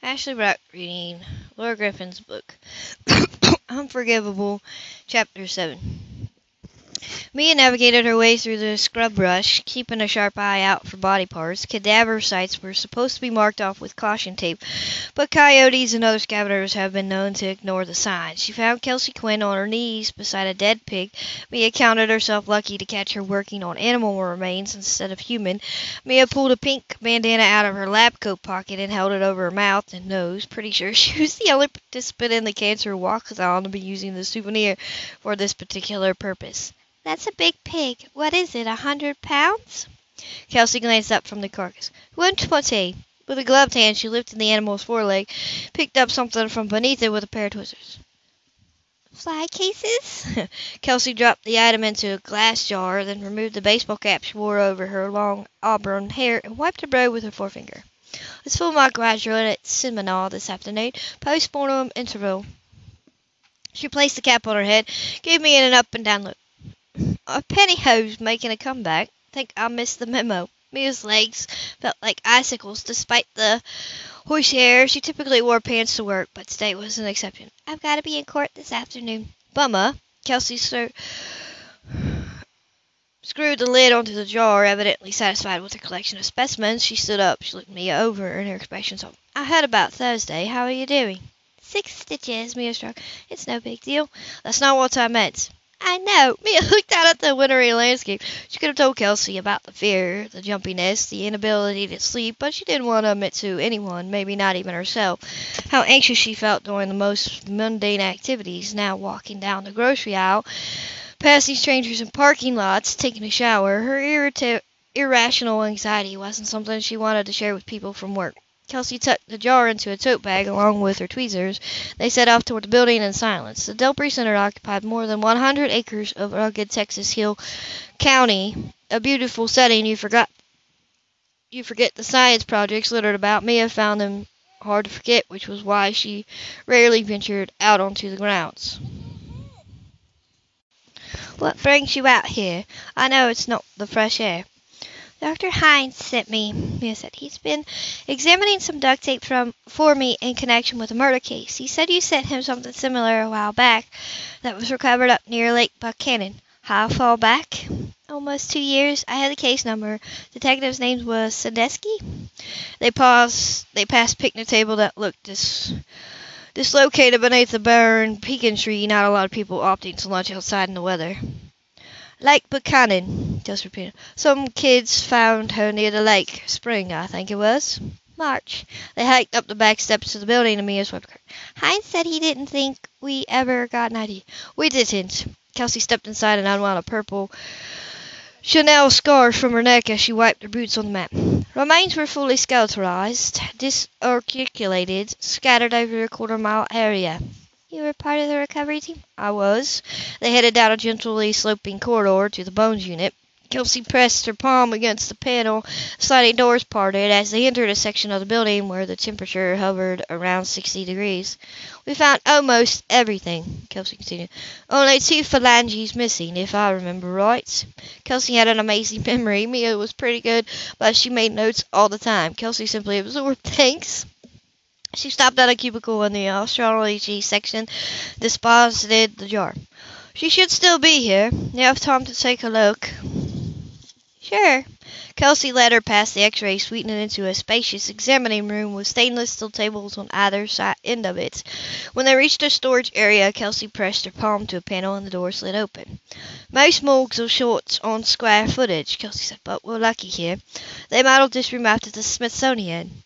Ashley Brock reading Laura Griffin's book, Unforgivable, Chapter 7. Mia navigated her way through the scrub brush, keeping a sharp eye out for body parts. Cadaver sites were supposed to be marked off with caution tape, but coyotes and other scavengers have been known to ignore the signs. She found Kelsey Quinn on her knees beside a dead pig. Mia counted herself lucky to catch her working on animal remains instead of human. Mia pulled a pink bandana out of her lab coat pocket and held it over her mouth and nose. Pretty sure she was the only participant in the cancer walkathon to be using the souvenir for this particular purpose. That's a big pig. What is it, a hundred pounds? Kelsey glanced up from the carcass. One twenty. With a gloved hand, she lifted the animal's foreleg, picked up something from beneath it with a pair of tweezers. Fly cases? Kelsey dropped the item into a glass jar, then removed the baseball cap she wore over her long auburn hair and wiped her brow with her forefinger. Let's fill my graduate seminar this afternoon. Post-mortem interval. She placed the cap on her head, gave me an up and down look. A pantyhose making a comeback. Think I missed the memo. Mia's legs felt like icicles despite the horsehair. She typically wore pants to work, but today was an exception. I've got to be in court this afternoon. Bummer. Kelsey screwed the lid onto the jar, evidently satisfied with her collection of specimens. She stood up. She looked Mia over, and her expression softened. I heard about Thursday. How are you doing? Six stitches, Mia shrugged. It's no big deal. That's not what I meant. I know. Mia looked out at the wintry landscape. She could have told Kelsey about the fear, the jumpiness, the inability to sleep, but she didn't want to admit to anyone, maybe not even herself, how anxious she felt during the most mundane activities, now walking down the grocery aisle, passing strangers in parking lots, taking a shower. Her irrita- irrational anxiety wasn't something she wanted to share with people from work. Kelsey tucked the jar into a tote bag along with her tweezers. They set off toward the building in silence. The Delphi Center occupied more than 100 acres of rugged Texas Hill Country, a beautiful setting you forgot. You forget the science projects littered about. Mia found them hard to forget, which was why she rarely ventured out onto the grounds. What brings you out here? I know it's not the fresh air. Dr. Hines sent me, Mia said. He's been examining some duct tape from for me in connection with a murder case. He said you sent him something similar a while back that was recovered up near Lake Buchanan. How far back? Almost two years. I had the case number. Detective's name was Sadesky. They paused. They passed picnic table that looked dis, dislocated beneath the barren pecan tree. Not a lot of people opting to lunch outside in the weather. Lake Buchanan, just repeated. Some kids found her near the lake. Spring, I think it was. March. They hiked up the back steps to the building and Mia swept her. Hines said he didn't think we ever got an idea. We didn't. Kelsey stepped inside and unwound a purple Chanel scarf from her neck as she wiped her boots on the mat. Remains were fully skeletalized, disarticulated, scattered over a quarter mile area. You were part of the recovery team? I was. They headed down a gently sloping corridor to the bones unit. Kelsey pressed her palm against the panel. Sliding doors parted as they entered a section of the building where the temperature hovered around 60 degrees. We found almost everything, Kelsey continued. Only two phalanges missing, if I remember right. Kelsey had an amazing memory. Mia was pretty good, but she made notes all the time. Kelsey simply absorbed things. She stopped at a cubicle in the osteology section, deposited the jar. She should still be here. You have time to take a look. Sure. Kelsey led her past the x-ray suite and into a spacious examining room with stainless steel tables on either side end of it. When they reached the storage area, Kelsey pressed her palm to a panel and the door slid open. Most morgues are short on square footage, Kelsey said, but we're lucky here. They modeled this room after the Smithsonian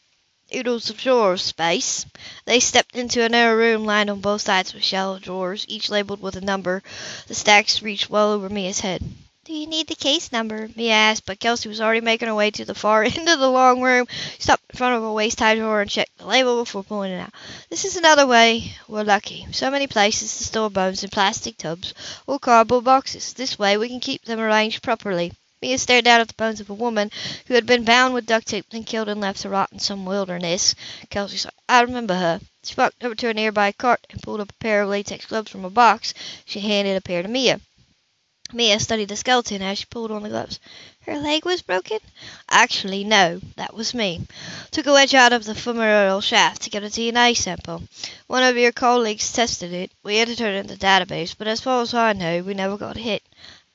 oodles of drawer space. They stepped into a narrow room lined on both sides with shallow drawers, each labeled with a number. The stacks reached well over Mia's head. Do you need the case number? Mia asked, but Kelsey was already making her way to the far end of the long room. She stopped in front of a waist-high drawer and checked the label before pulling it out. This is another way we're lucky. So many places to store bones in plastic tubs or cardboard boxes. This way we can keep them arranged properly. Mia stared down at the bones of a woman who had been bound with duct tape, and killed and left to rot in some wilderness. Kelsey. I remember her. She walked over to a nearby cart and pulled up a pair of latex gloves from a box. She handed a pair to Mia. Mia studied the skeleton as she pulled on the gloves. Her leg was broken? Actually, no. That was me. Took a wedge out of the femoral shaft to get a DNA sample. One of your colleagues tested it. We entered it in the database, but as far as I know, we never got hit.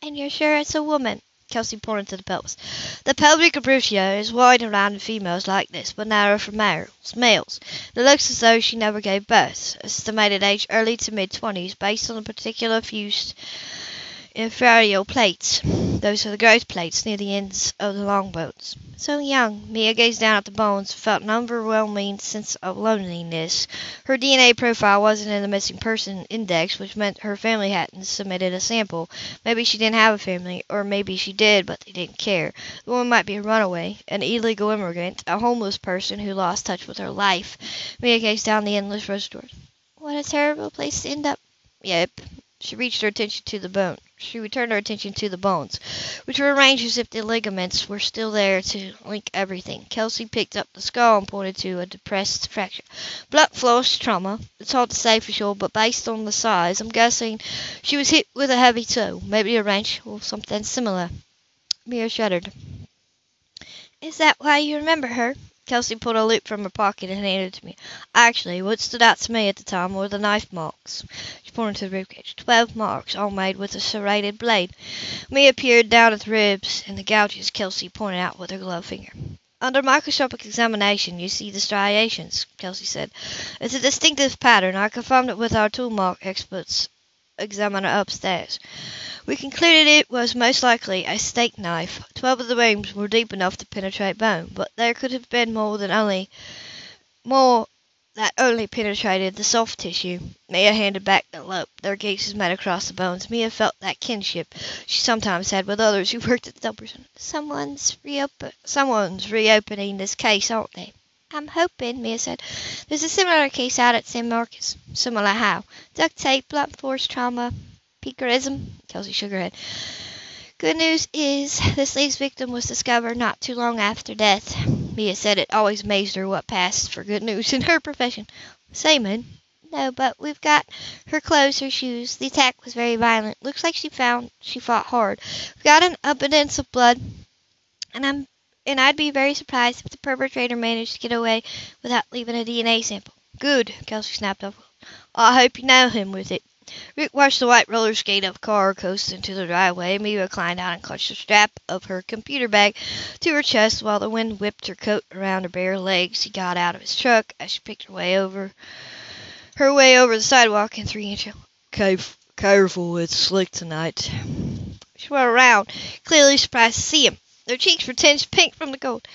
And you're sure it's a woman? Kelsey pointed to the pelvis. The pelvic aperture is wide around in females like this, but narrow for males. Males. It looks as though she never gave birth. Estimated age early to mid twenties, based on a particular fused epiphyseal plates. Those are the growth plates near the ends of the long bones. So young. Mia gazed down at the bones and felt an overwhelming sense of loneliness. Her DNA profile wasn't in the missing person index, which meant her family hadn't submitted a sample. Maybe she didn't have a family, or maybe she did, but they didn't care. The woman might be a runaway, an illegal immigrant, a homeless person who lost touch with her life. Mia gazed down the endless doors. What a terrible place to end up. Yep. She reached her attention to the bone. She returned her attention to the bones, which were arranged as if the ligaments were still there to link everything. Kelsey picked up the skull and pointed to a depressed fracture. Blunt force trauma. It's hard to say for sure, but based on the size, I'm guessing she was hit with a heavy toe, maybe a wrench or something similar. Mia shuddered. Is that why you remember her? Kelsey pulled a loupe from her pocket and handed it to me. Actually, what stood out to me at the time were the knife marks. She pointed to the ribcage. Twelve marks, all made with a serrated blade. Mia peered down at the ribs and the gouges Kelsey pointed out with her gloved finger. Under microscopic examination, you see the striations, Kelsey said. It's a distinctive pattern. I confirmed it with our tool mark experts examiner upstairs. We concluded it was most likely a steak knife. Twelve of the wounds were deep enough to penetrate bone, but there could have been more than only more that only penetrated the soft tissue. Mia handed back the loupe. Their gazes met across the bones. Mia felt that kinship she sometimes had with others who worked at the Dumpers. Someone's reopen someone's reopening this case, aren't they? I'm hoping, Mia said. There's a similar case out at San Marcos. Similar how? Duct tape, blunt force trauma, piquerism. Kelsey shook her head. Good news is this latest victim was discovered not too long after death. Mia said it always amazed her what passed for good news in her profession. Semen? No, but we've got her clothes, her shoes. The attack was very violent. Looks like she found she fought hard. We've got an abundance of blood, and I'm and I'd be very surprised if the perpetrator managed to get away without leaving a DNA sample. Good, Kelsey snapped off. I hope you know him with it. Rick watched the white roller skate of car coast into the driveway. Mia climbed out and clutched the strap of her computer bag to her chest while the wind whipped her coat around her bare legs. He got out of his truck as she picked her way over her way over the sidewalk in three inch. Careful, it's slick tonight. She went around, clearly surprised to see him. Their cheeks were tinged pink from the cold.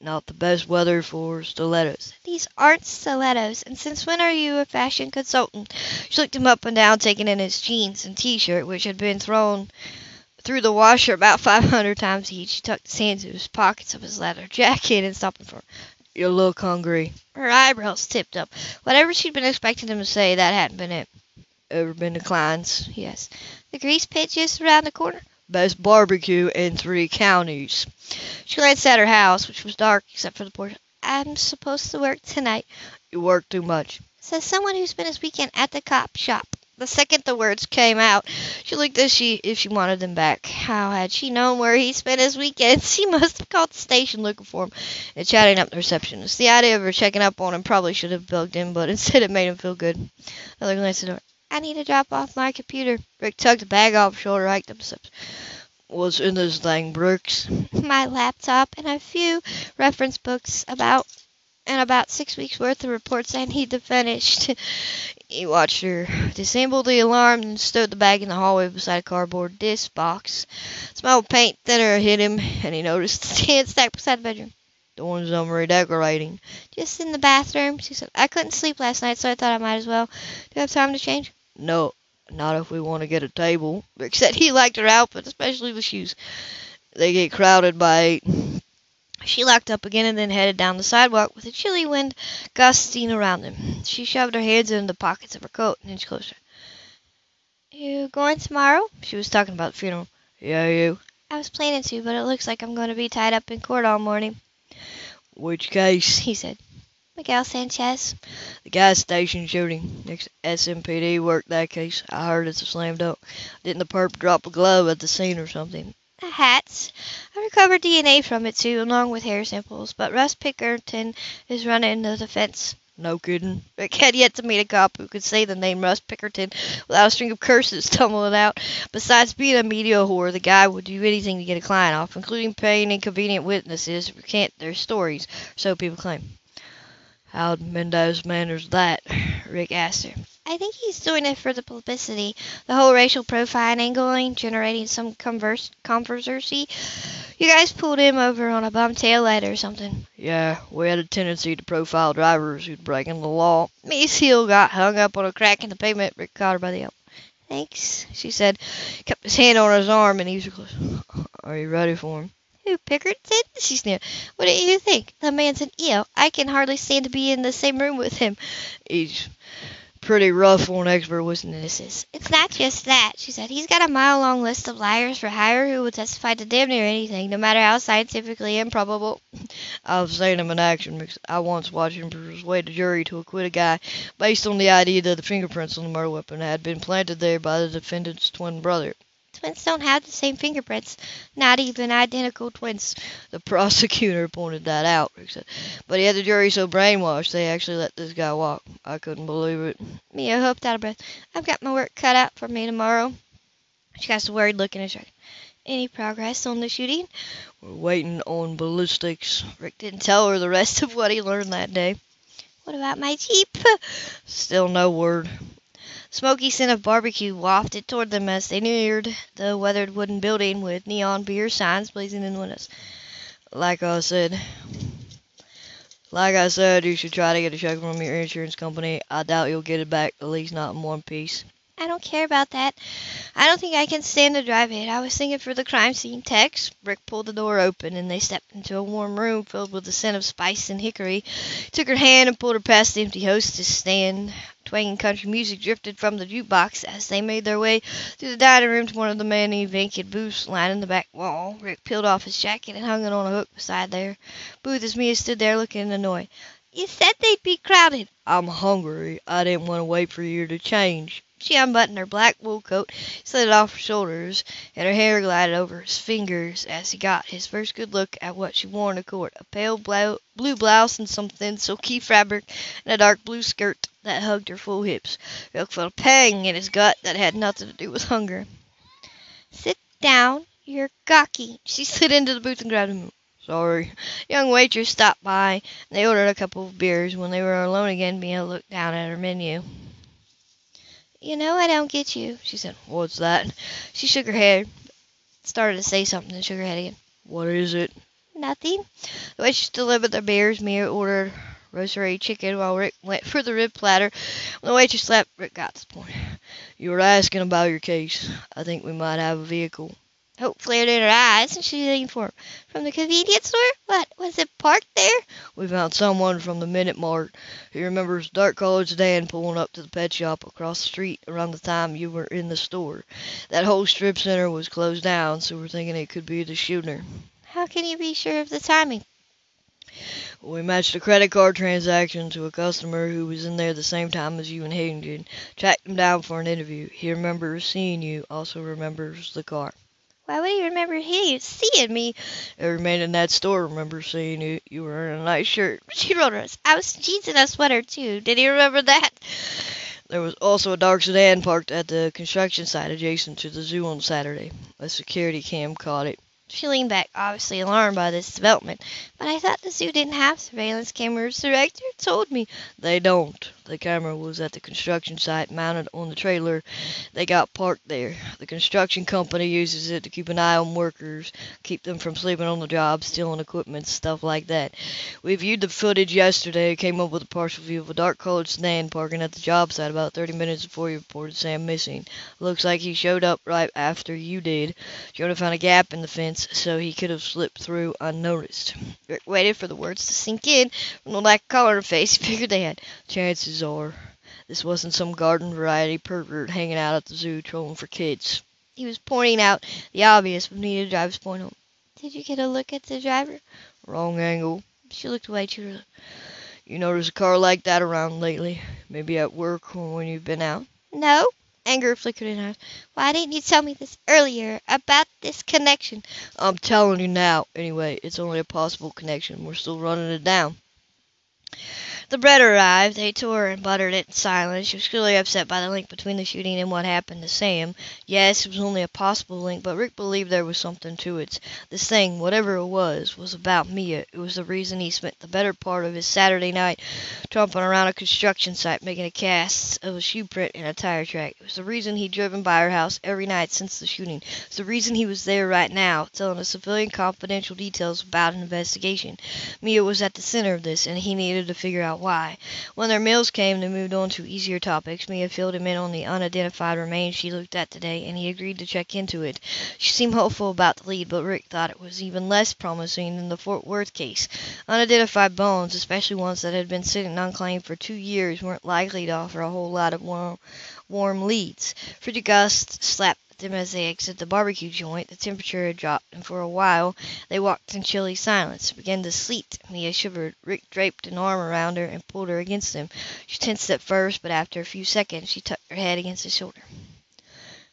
Not the best weather for stilettos. These aren't stilettos. And since when are you a fashion consultant? She looked him up and down, taking in his jeans and t-shirt, which had been thrown through the washer about 500 times each. He tucked his hands into his pockets of his leather jacket and stopped front. You look hungry. Her eyebrows tipped up. Whatever she'd been expecting him to say, that hadn't been it. Ever been to Klein's? Yes. The grease pit just around the corner? Best barbecue in three counties. She glanced at her house, which was dark except for the porch. I'm supposed to work tonight. You work too much. Says someone who spent his weekend at the cop shop. The second the words came out, she looked as she if she wanted them back. How had she known where he spent his weekend? She must have called the station looking for him and chatting up the receptionist. The idea of her checking up on him probably should have bugged him, but instead it made him feel good. Another glance at. I need to drop off my computer. Rick tugged the bag off his shoulder, hiked up the steps. What's in this thing, Brooks? My laptop and a few reference books about and about six weeks worth of reports I need to finish. he watched her disable the alarm and stowed the bag in the hallway beside a cardboard disc box. Smell of paint thinner hit him, and he noticed the tan stacked beside the bedroom. The ones I'm redecorating. Just in the bathroom, she said. I couldn't sleep last night, so I thought I might as well. Do you have time to change? No, not if we want to get a table. Said he liked her outfit, especially the shoes. They get crowded by eight. She locked up again and then headed down the sidewalk with a chilly wind gusting around them. She shoved her hands into the pockets of her coat and inched closer. You going tomorrow? She was talking about the funeral. Yeah, you. I was planning to, but it looks like I'm going to be tied up in court all morning. Which case? He said. Miguel Sanchez. The gas station shooting. Next SMPD worked that case. I heard it's a slam dunk. Didn't the perp drop a glove at the scene or something? The hats. I recovered DNA from it too, along with hair samples, but Russ Pickerton is running the defense. No kidding. Rick had yet to meet a cop who could say the name Russ Pickerton without a string of curses tumbling out. Besides being a media whore, the guy would do anything to get a client off, including paying inconvenient witnesses to recant their stories, so people claim. How'd Mendez manage that? Rick asked her. I think he's doing it for the publicity. The whole racial profiling angling, generating some converse, controversy. You guys pulled him over on a bum taillight or something. Yeah, we had a tendency to profile drivers who'd breaking the law. Miss Hill got hung up on a crack in the pavement. Rick caught her by the elbow. Thanks, she said. Kept his hand on his arm and he was close. Uh, are you ready for him? Who, Pickerton? She sneered. What do you think? The man's an eel. I can hardly stand to be in the same room with him. He's pretty rough on expert witnesses. It's not just that, she said. He's got a mile long list of liars for hire who will testify to damn near anything, no matter how scientifically improbable. I've seen him in action because I once watched him persuade a jury to acquit a guy based on the idea that the fingerprints on the murder weapon had been planted there by the defendant's twin brother. Twins don't have the same fingerprints, not even identical twins. The prosecutor pointed that out. But he had the jury so brainwashed they actually let this guy walk. I couldn't believe it. Mia hopped out of breath. I've got my work cut out for me tomorrow. She cast a worried look in his eyes. Any progress on the shooting? We're waiting on ballistics. Rick didn't tell her the rest of what he learned that day. What about my Jeep? Still no word. Smoky scent of barbecue wafted toward them as they neared the weathered wooden building with neon beer signs blazing in the windows. Like I said, like I said, you should try to get a check from your insurance company. I doubt you'll get it back, at least not in one piece. I don't care about that. I don't think I can stand to drive it. I was thinking for the crime scene. techs. Rick pulled the door open and they stepped into a warm room filled with the scent of spice and hickory. Took her hand and pulled her past the empty hostess stand. Twanging country music drifted from the jukebox as they made their way through the dining room to one of the many vacant booths lining the back wall. Rick peeled off his jacket and hung it on a hook beside their booth as Mia stood there looking annoyed. You said they'd be crowded. I'm hungry. I didn't want to wait for you to change. She unbuttoned her black wool coat, slid it off her shoulders, and her hair glided over his fingers as he got his first good look at what she wore in court a pale blue blouse and some thin silky fabric, and a dark blue skirt that hugged her full hips. Rick felt a pang in his gut that had nothing to do with hunger. Sit down. You're gawky. She slid into the booth and grabbed him. Sorry. Young waitress stopped by, and they ordered a couple of beers. When they were alone again, Mia looked down at her menu. You know I don't get you, she said. What's that? She shook her head, started to say something, and shook her head again. What is it? Nothing. The waitress delivered their beers. Mia ordered rotisserie chicken while Rick went for the rib platter. When the waitress left, Rick got to the point. You were asking about your case. I think we might have a vehicle. Hope flared in her eyes, and she leaned for him. From the convenience store? What, was it parked there? We found someone from the Minute Mart. He remembers dark colored sedan pulling up to the pet shop across the street around the time you were in the store. That whole strip center was closed down, so we're thinking it could be the shooter. How can you be sure of the timing? We matched a credit card transaction to a customer who was in there the same time as you and Hayden did. Tracked him down for an interview. He remembers seeing you, also remembers the car. Why would he remember he seeing me? Every man in that store remembers seeing you. You were in a nice shirt. She rolled her eyes. I was jeans and a sweater too. Did he remember that? There was also a dark sedan parked at the construction site adjacent to the zoo on Saturday. A security cam caught it. She leaned back, obviously alarmed by this development. But I thought the zoo didn't have surveillance cameras. The director told me. They don't. The camera was at the construction site mounted on the trailer they got parked there. The construction company uses it to keep an eye on workers, keep them from sleeping on the job, stealing equipment, stuff like that. We viewed the footage yesterday, came up with a partial view of a dark colored sedan parking at the job site about 30 minutes before you reported Sam missing. Looks like he showed up right after you did. Jonah found a gap in the fence so he could have slipped through unnoticed. Rick waited for the words to sink in. From the lack of color in her face, he figured they had. Chances this wasn't some garden variety pervert hanging out at the zoo trolling for kids. He was pointing out the obvious, but needed to drive his point home. Did you get a look at the driver? Wrong angle. She looked away cheerily. You notice a car like that around lately? Maybe at work or when you've been out? No. Anger flickered in her eyes. Why didn't you tell me this earlier about this connection? I'm telling you now. Anyway, it's only a possible connection. We're still running it down. The bread arrived. They tore and buttered it in silence. She was clearly upset by the link between the shooting and what happened to Sam. Yes, it was only a possible link, but Rick believed there was something to it. This thing, whatever it was, was about Mia. It was the reason he spent the better part of his Saturday night tromping around a construction site making a cast of a shoe print and a tire track. It was the reason he'd driven by her house every night since the shooting. It was the reason he was there right now, telling a civilian confidential details about an investigation. Mia was at the center of this, and he needed to figure out why. When their meals came, they moved on to easier topics. Mia filled him in on the unidentified remains she looked at today, and he agreed to check into it. She seemed hopeful about the lead, but Rick thought it was even less promising than the Fort Worth case. Unidentified bones, especially ones that had been sitting unclaimed for two years, weren't likely to offer a whole lot of warm, warm leads. Frigid gusts slapped them as they exited the barbecue joint. The temperature had dropped, and for a while they walked in chilly silence. It began to sleet. Mia shivered. Rick draped an arm around her and pulled her against him. She tensed at first, but after a few seconds she tucked her head against his shoulder.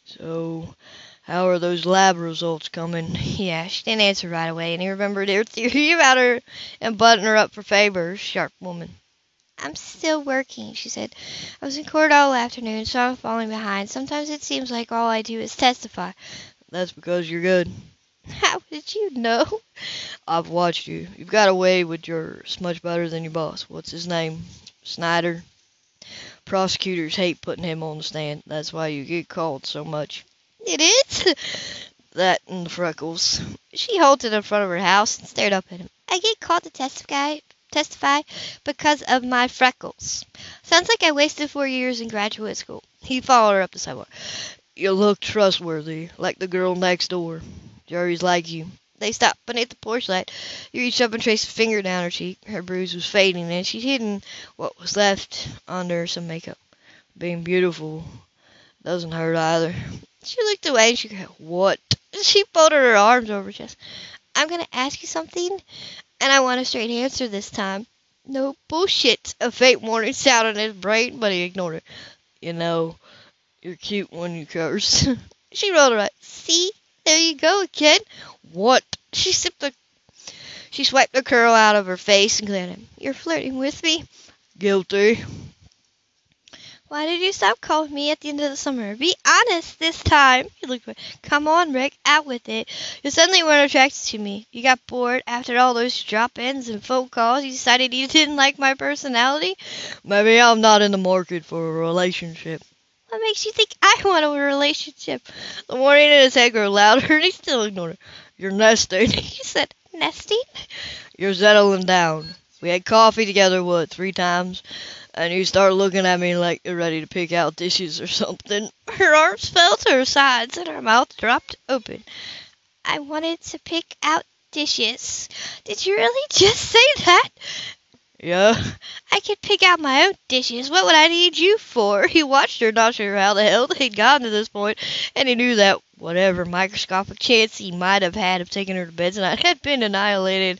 So, how are those lab results coming? Yeah, she didn't answer right away, and he remembered her theory about her and butting her up for favors. Sharp woman. I'm still working, she said. I was in court all afternoon, so I'm falling behind. Sometimes it seems like all I do is testify. That's because you're good. How did you know? I've watched you. You've got a way with yours much better than your boss. What's his name? Snyder? Prosecutors hate putting him on the stand. That's why you get called so much. It is? That and the freckles. She halted in front of her house and stared up at him. I get called to testify testify because of my freckles. Sounds like I wasted four years in graduate school. He followed her up the sidewalk. You look trustworthy, like the girl next door. Jerry's like you. They stopped beneath the porch light. He reached up and traced a finger down her cheek. Her bruise was fading, and she'd hidden what was left under some makeup. Being beautiful doesn't hurt either. She looked away and she go, What? She folded her arms over her chest. I'm going to ask you something, and I want a straight answer this time. No bullshit. A faint warning sounded in his brain, but he ignored it. You know, you're cute when you curse. she rolled her eyes. See? There you go again. What? She sipped the... She swiped the curl out of her face and glared at him. You're flirting with me? Guilty. Why did you stop calling me at the end of the summer? Be honest this time. Come on, Rick, out with it. You suddenly weren't attracted to me. You got bored after all those drop-ins and phone calls. You decided you didn't like my personality. Maybe I'm not in the market for a relationship. What makes you think I want a relationship? The warning in his head grew louder, and he still ignored her. You're nesting. He said, nesting? You're settling down. We had coffee together, what, three times? And you start looking at me like you're ready to pick out dishes or something. Her arms fell to her sides, and her mouth dropped open. I wanted to pick out dishes. Did you really just say that? Yeah. I could pick out my own dishes. What would I need you for? He watched her, not sure how the hell they'd gotten to this point, and he knew that whatever microscopic chance he might have had of taking her to bed tonight had been annihilated.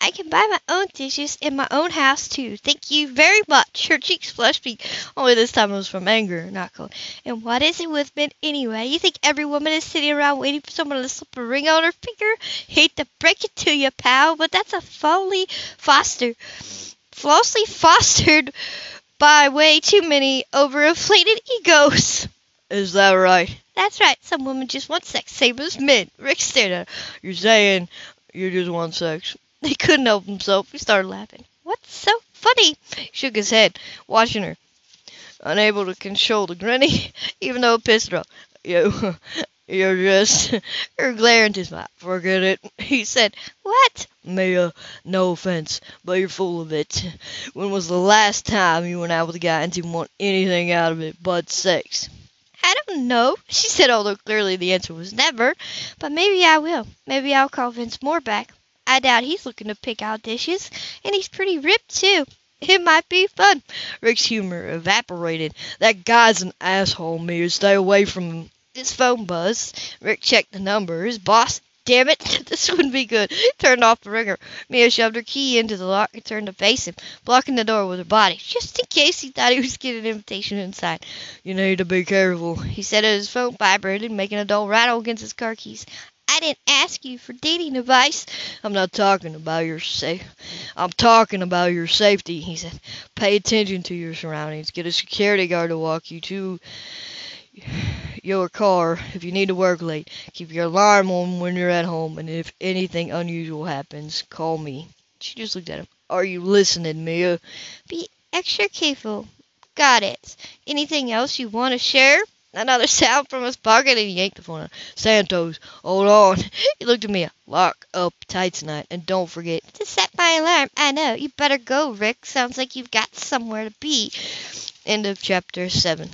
I can buy my own dishes in my own house, too. Thank you very much. Her cheeks flushed pink, only this time it was from anger, not cold. And what is it with men anyway? You think every woman is sitting around waiting for someone to slip a ring on her finger? Hate to break it to you, pal, but that's a folly foster, falsely fostered by way too many overinflated egos. Is that right? That's right. Some women just want sex, same as men. Rick stared at her. You're saying you just want sex? He couldn't help himself. He started laughing. What's so funny? He shook his head, watching her, unable to control the grinning, even though it pissed her off. You, you're just, glare into his mouth. Forget it. He said, What? Mia, no offense, but you're full of it. When was the last time you went out with a guy and didn't want anything out of it but sex? I don't know, she said, although clearly the answer was never. But maybe I will. Maybe I'll call Vince Moore back. I doubt he's looking to pick out dishes, and he's pretty ripped, too. It might be fun. Rick's humor evaporated. That guy's an asshole, Mia. Stay away from him. His phone buzzed. Rick checked the number. His boss damn it, this wouldn't be good. Turned off the ringer. Mia shoved her key into the lock and turned to face him, blocking the door with her body, just in case he thought he was getting an invitation inside. You need to be careful. He said as his phone vibrated, making a dull rattle against his car keys. I didn't ask you for dating advice. I'm not talking about your safe. I'm talking about your safety, he said. Pay attention to your surroundings. Get a security guard to walk you to your car if you need to work late. Keep your alarm on when you're at home, and if anything unusual happens, call me. She just looked at him. Are you listening, Mia? Be extra careful. Got it. Anything else you want to share? Another sound from his pocket and he yanked the phone out. Santos, hold on. He looked at me. Lock up tight tonight and don't forget to set my alarm. I know. You better go, Rick. Sounds like you've got somewhere to be. End of chapter 7.